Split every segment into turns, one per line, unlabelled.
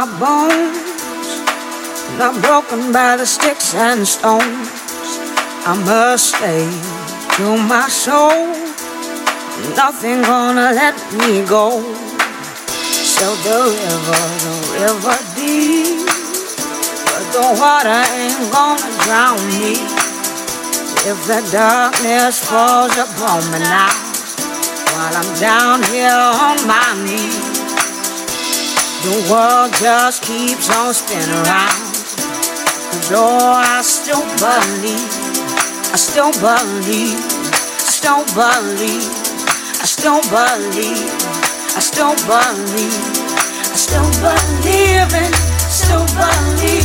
my bones. Not broken by the sticks and stones. I must stay to my soul. Nothing gonna let me go. So the river, the river deep. But the water ain't gonna drown me. If the darkness falls upon me now, while I'm down here on my knees. The world just keeps on spinning around. Though I still believe, I still believe, still believe, I still believe, I still believe, I still believe in, still believe,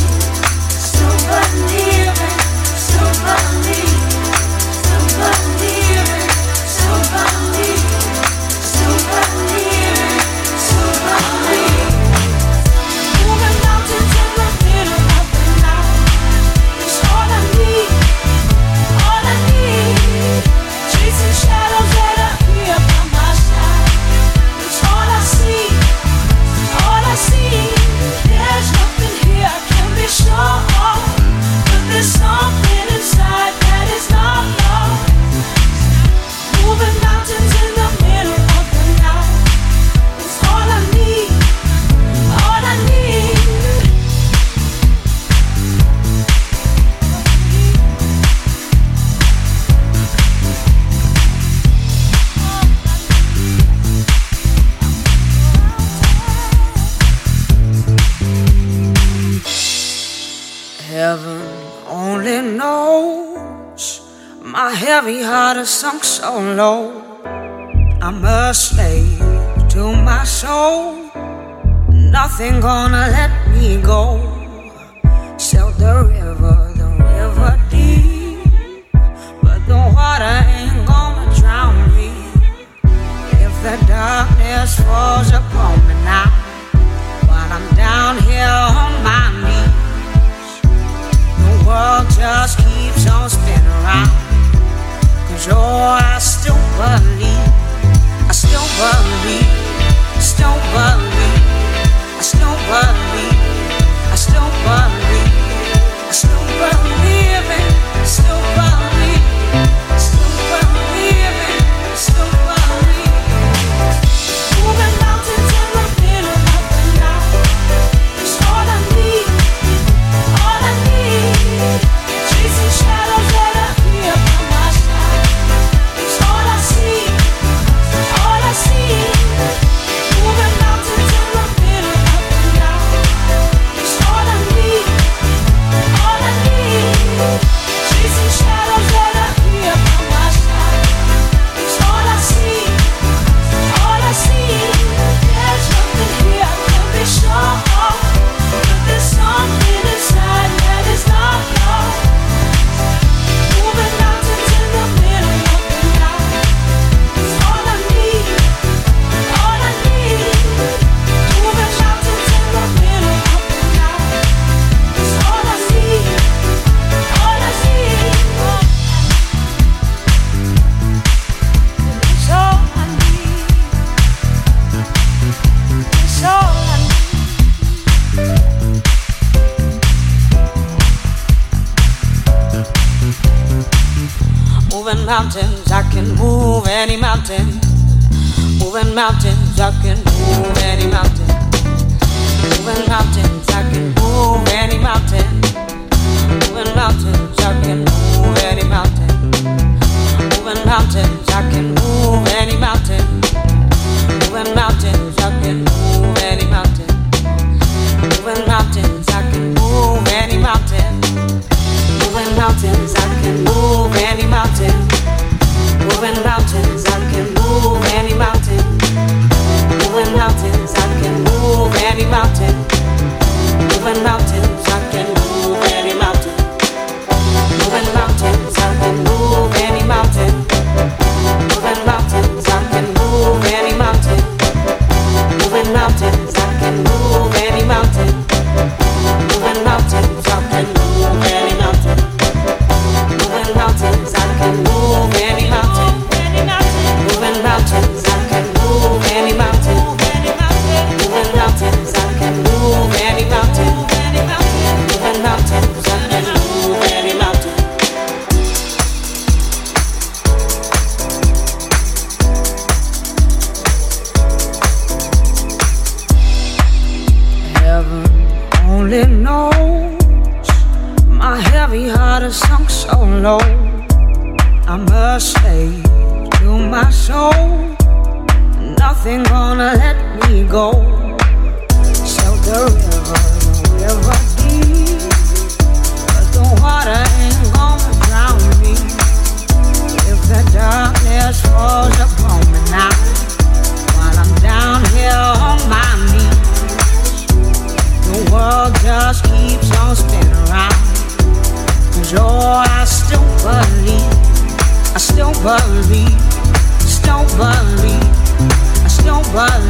still believe in, still believe. I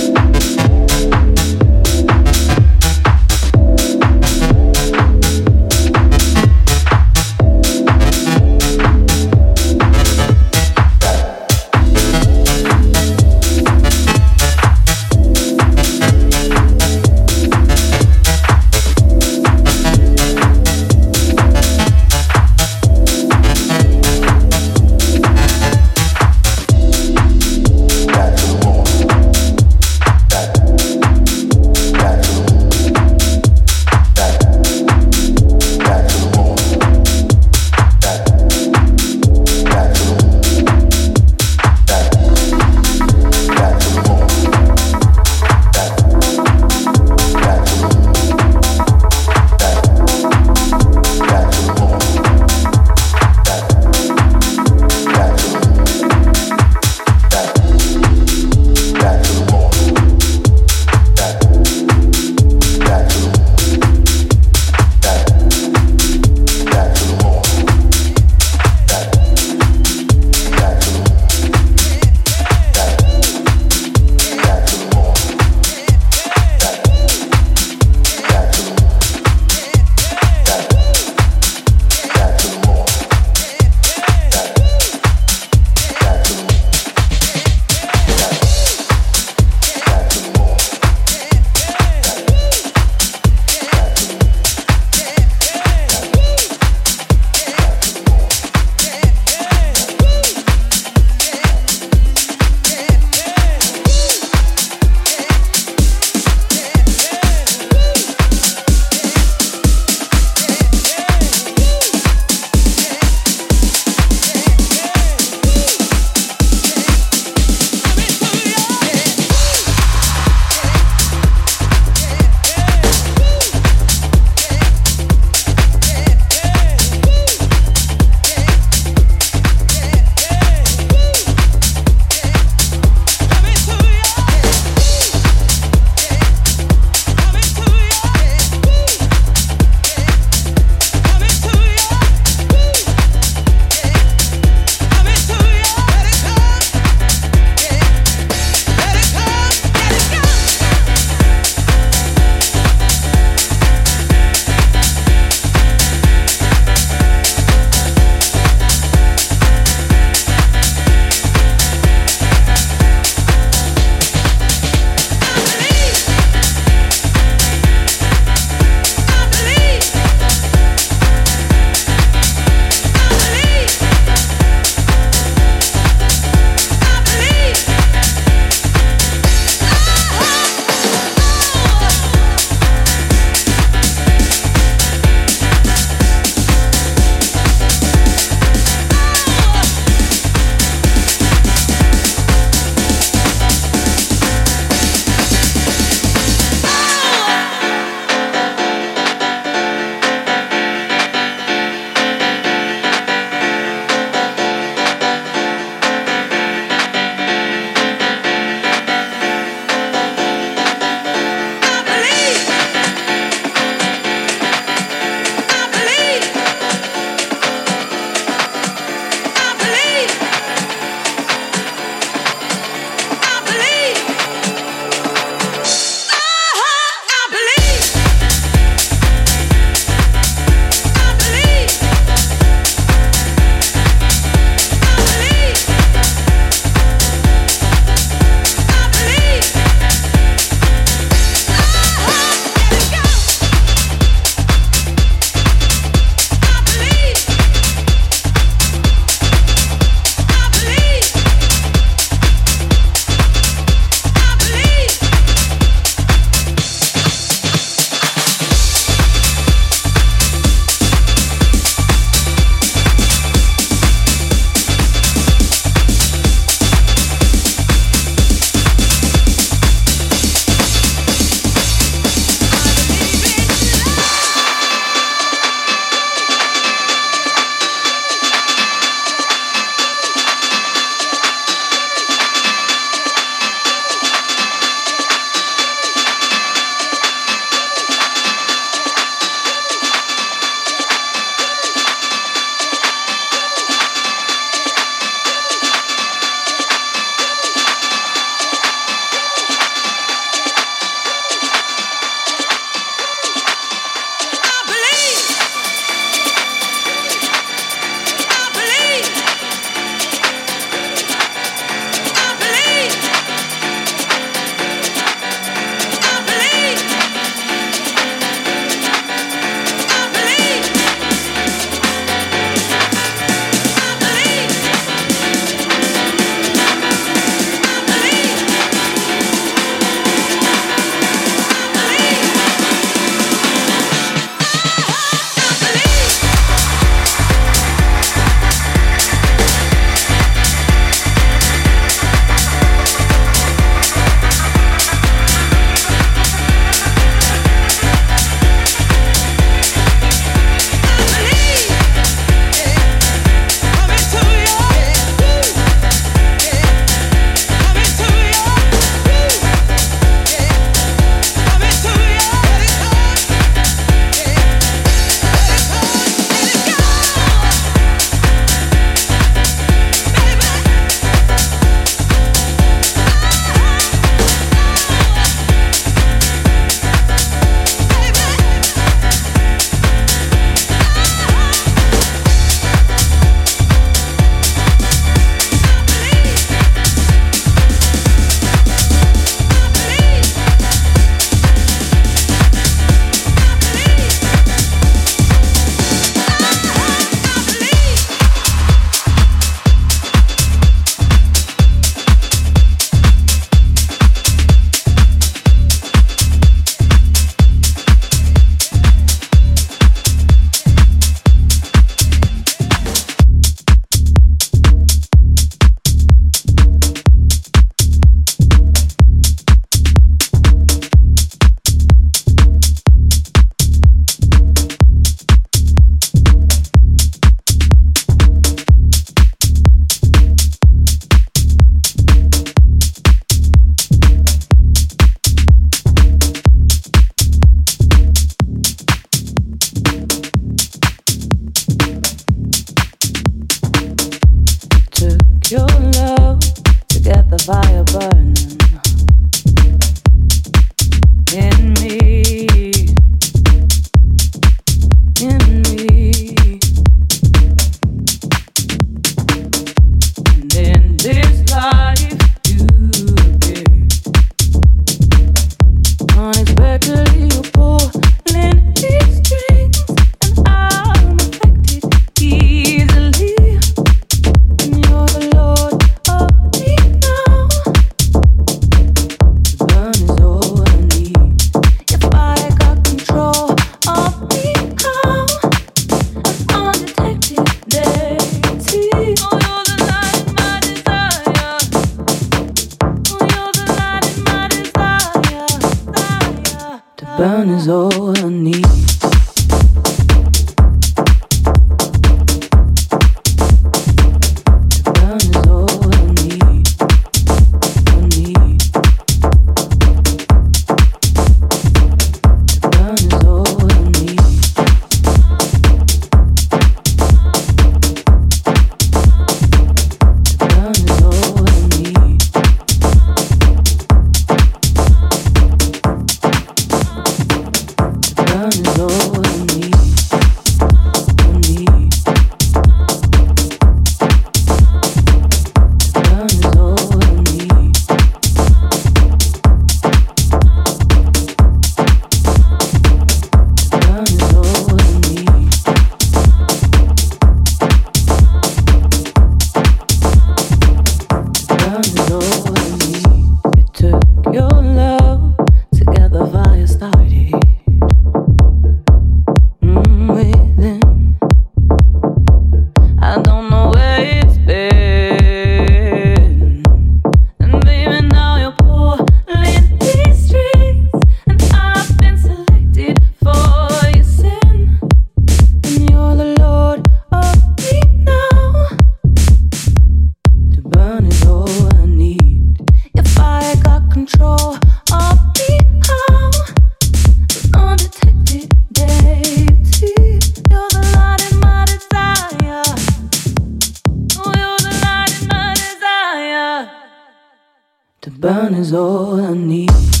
is all I need.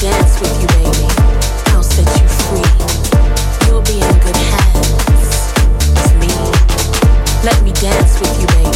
dance with you, baby.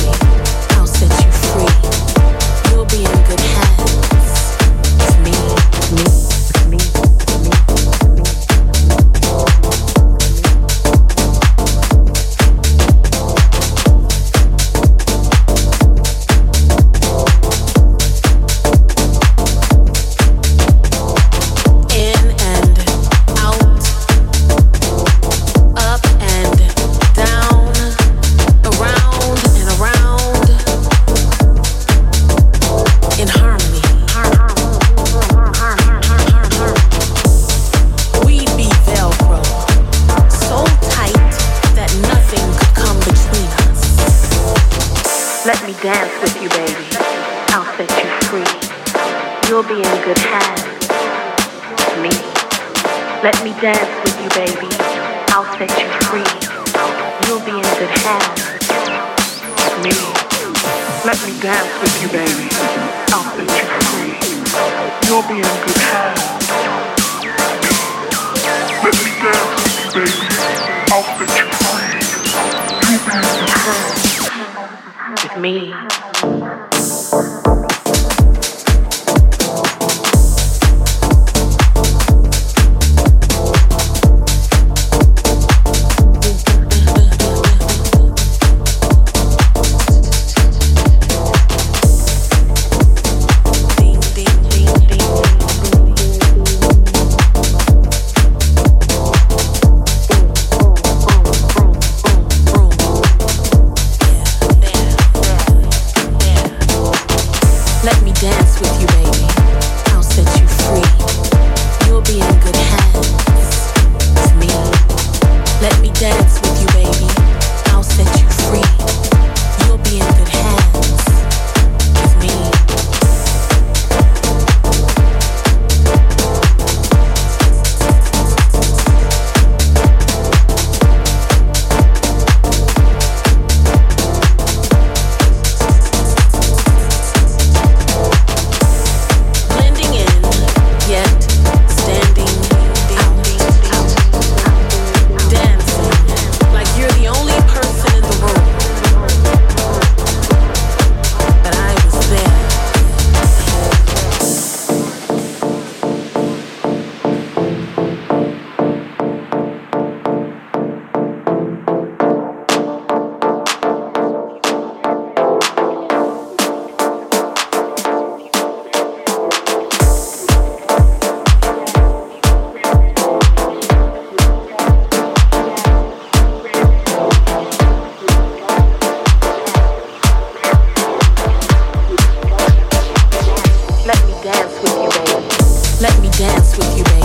dance with
you, baby.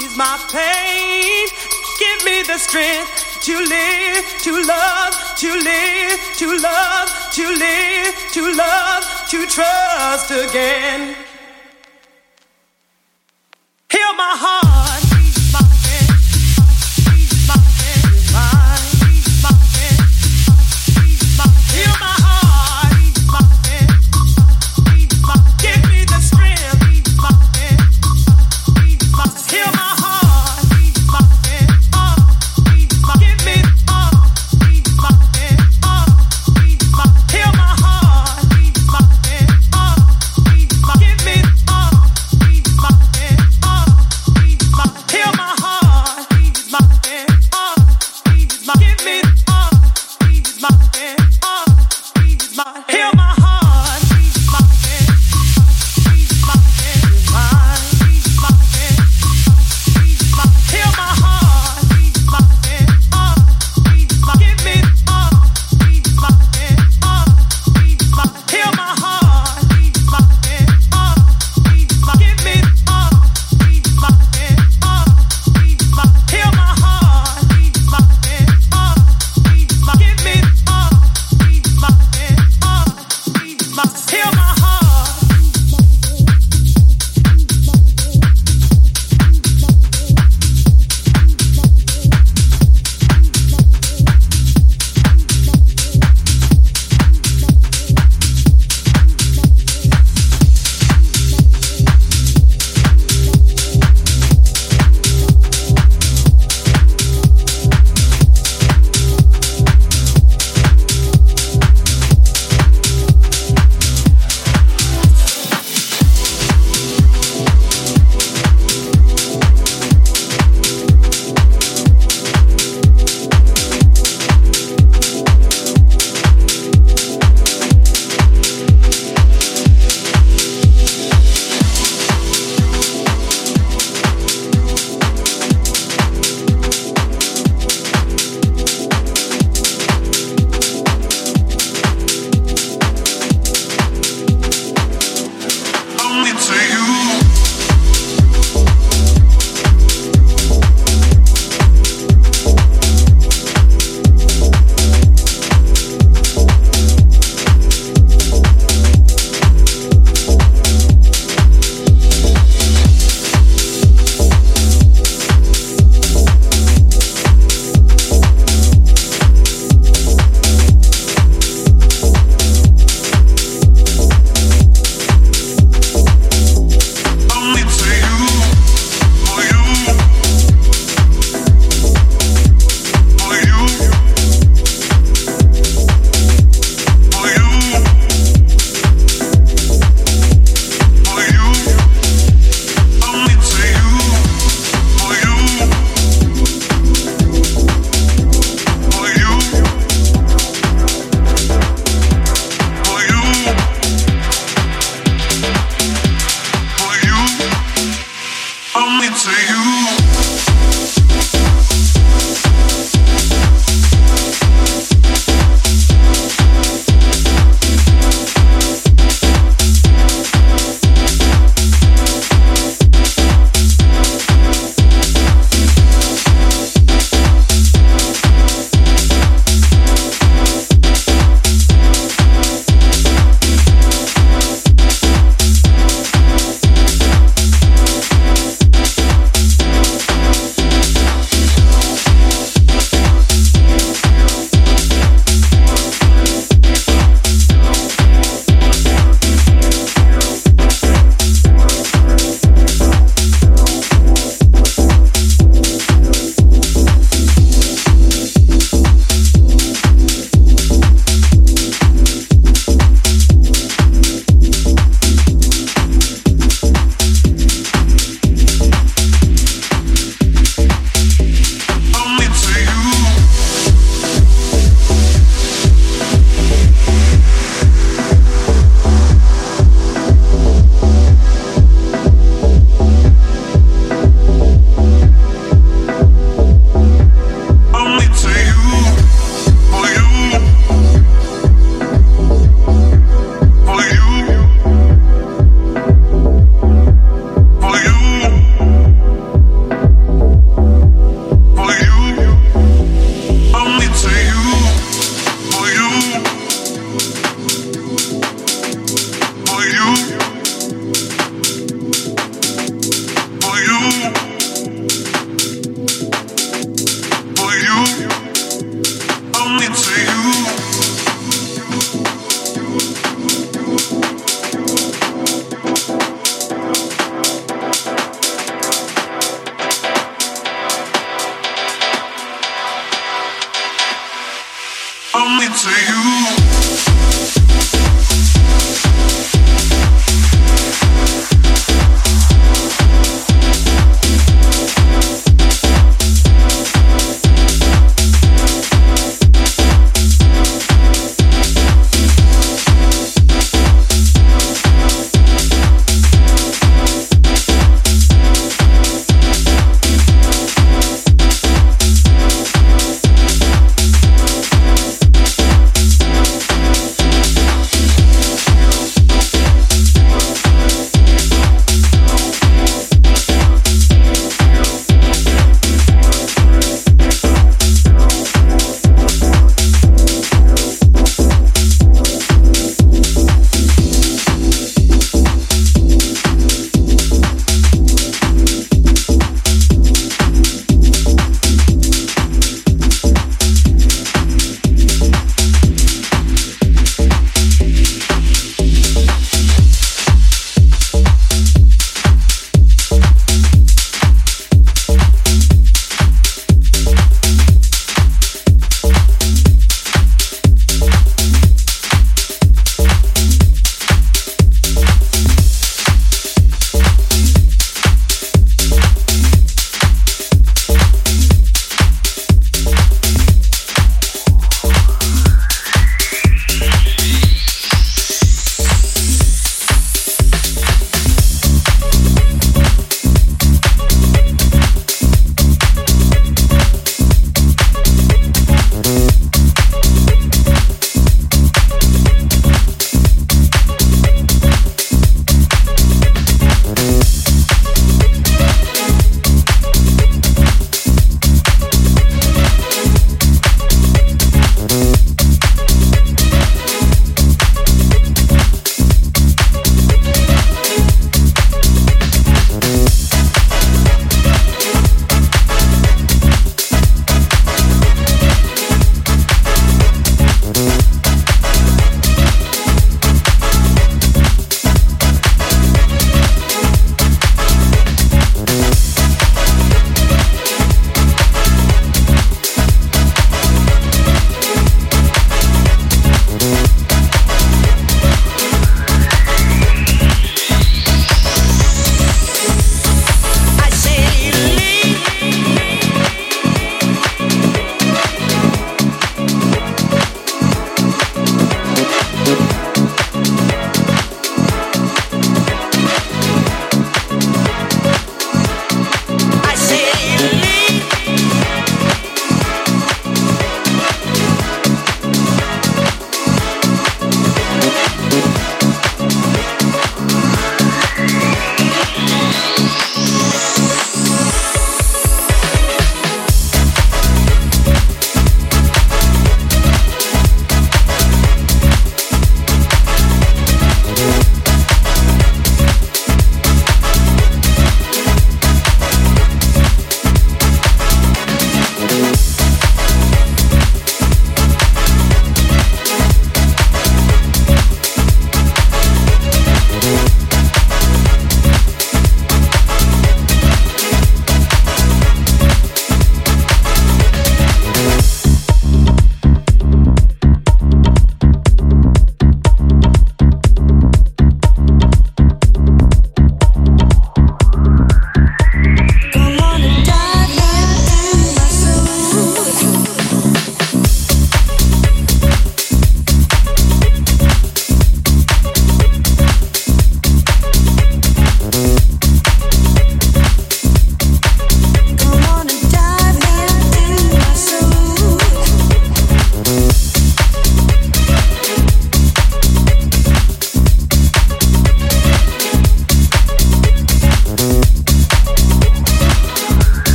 Ease my pain. Give me the strength to live, to love, to live, to love, to live, to love, to trust again. Heal my heart.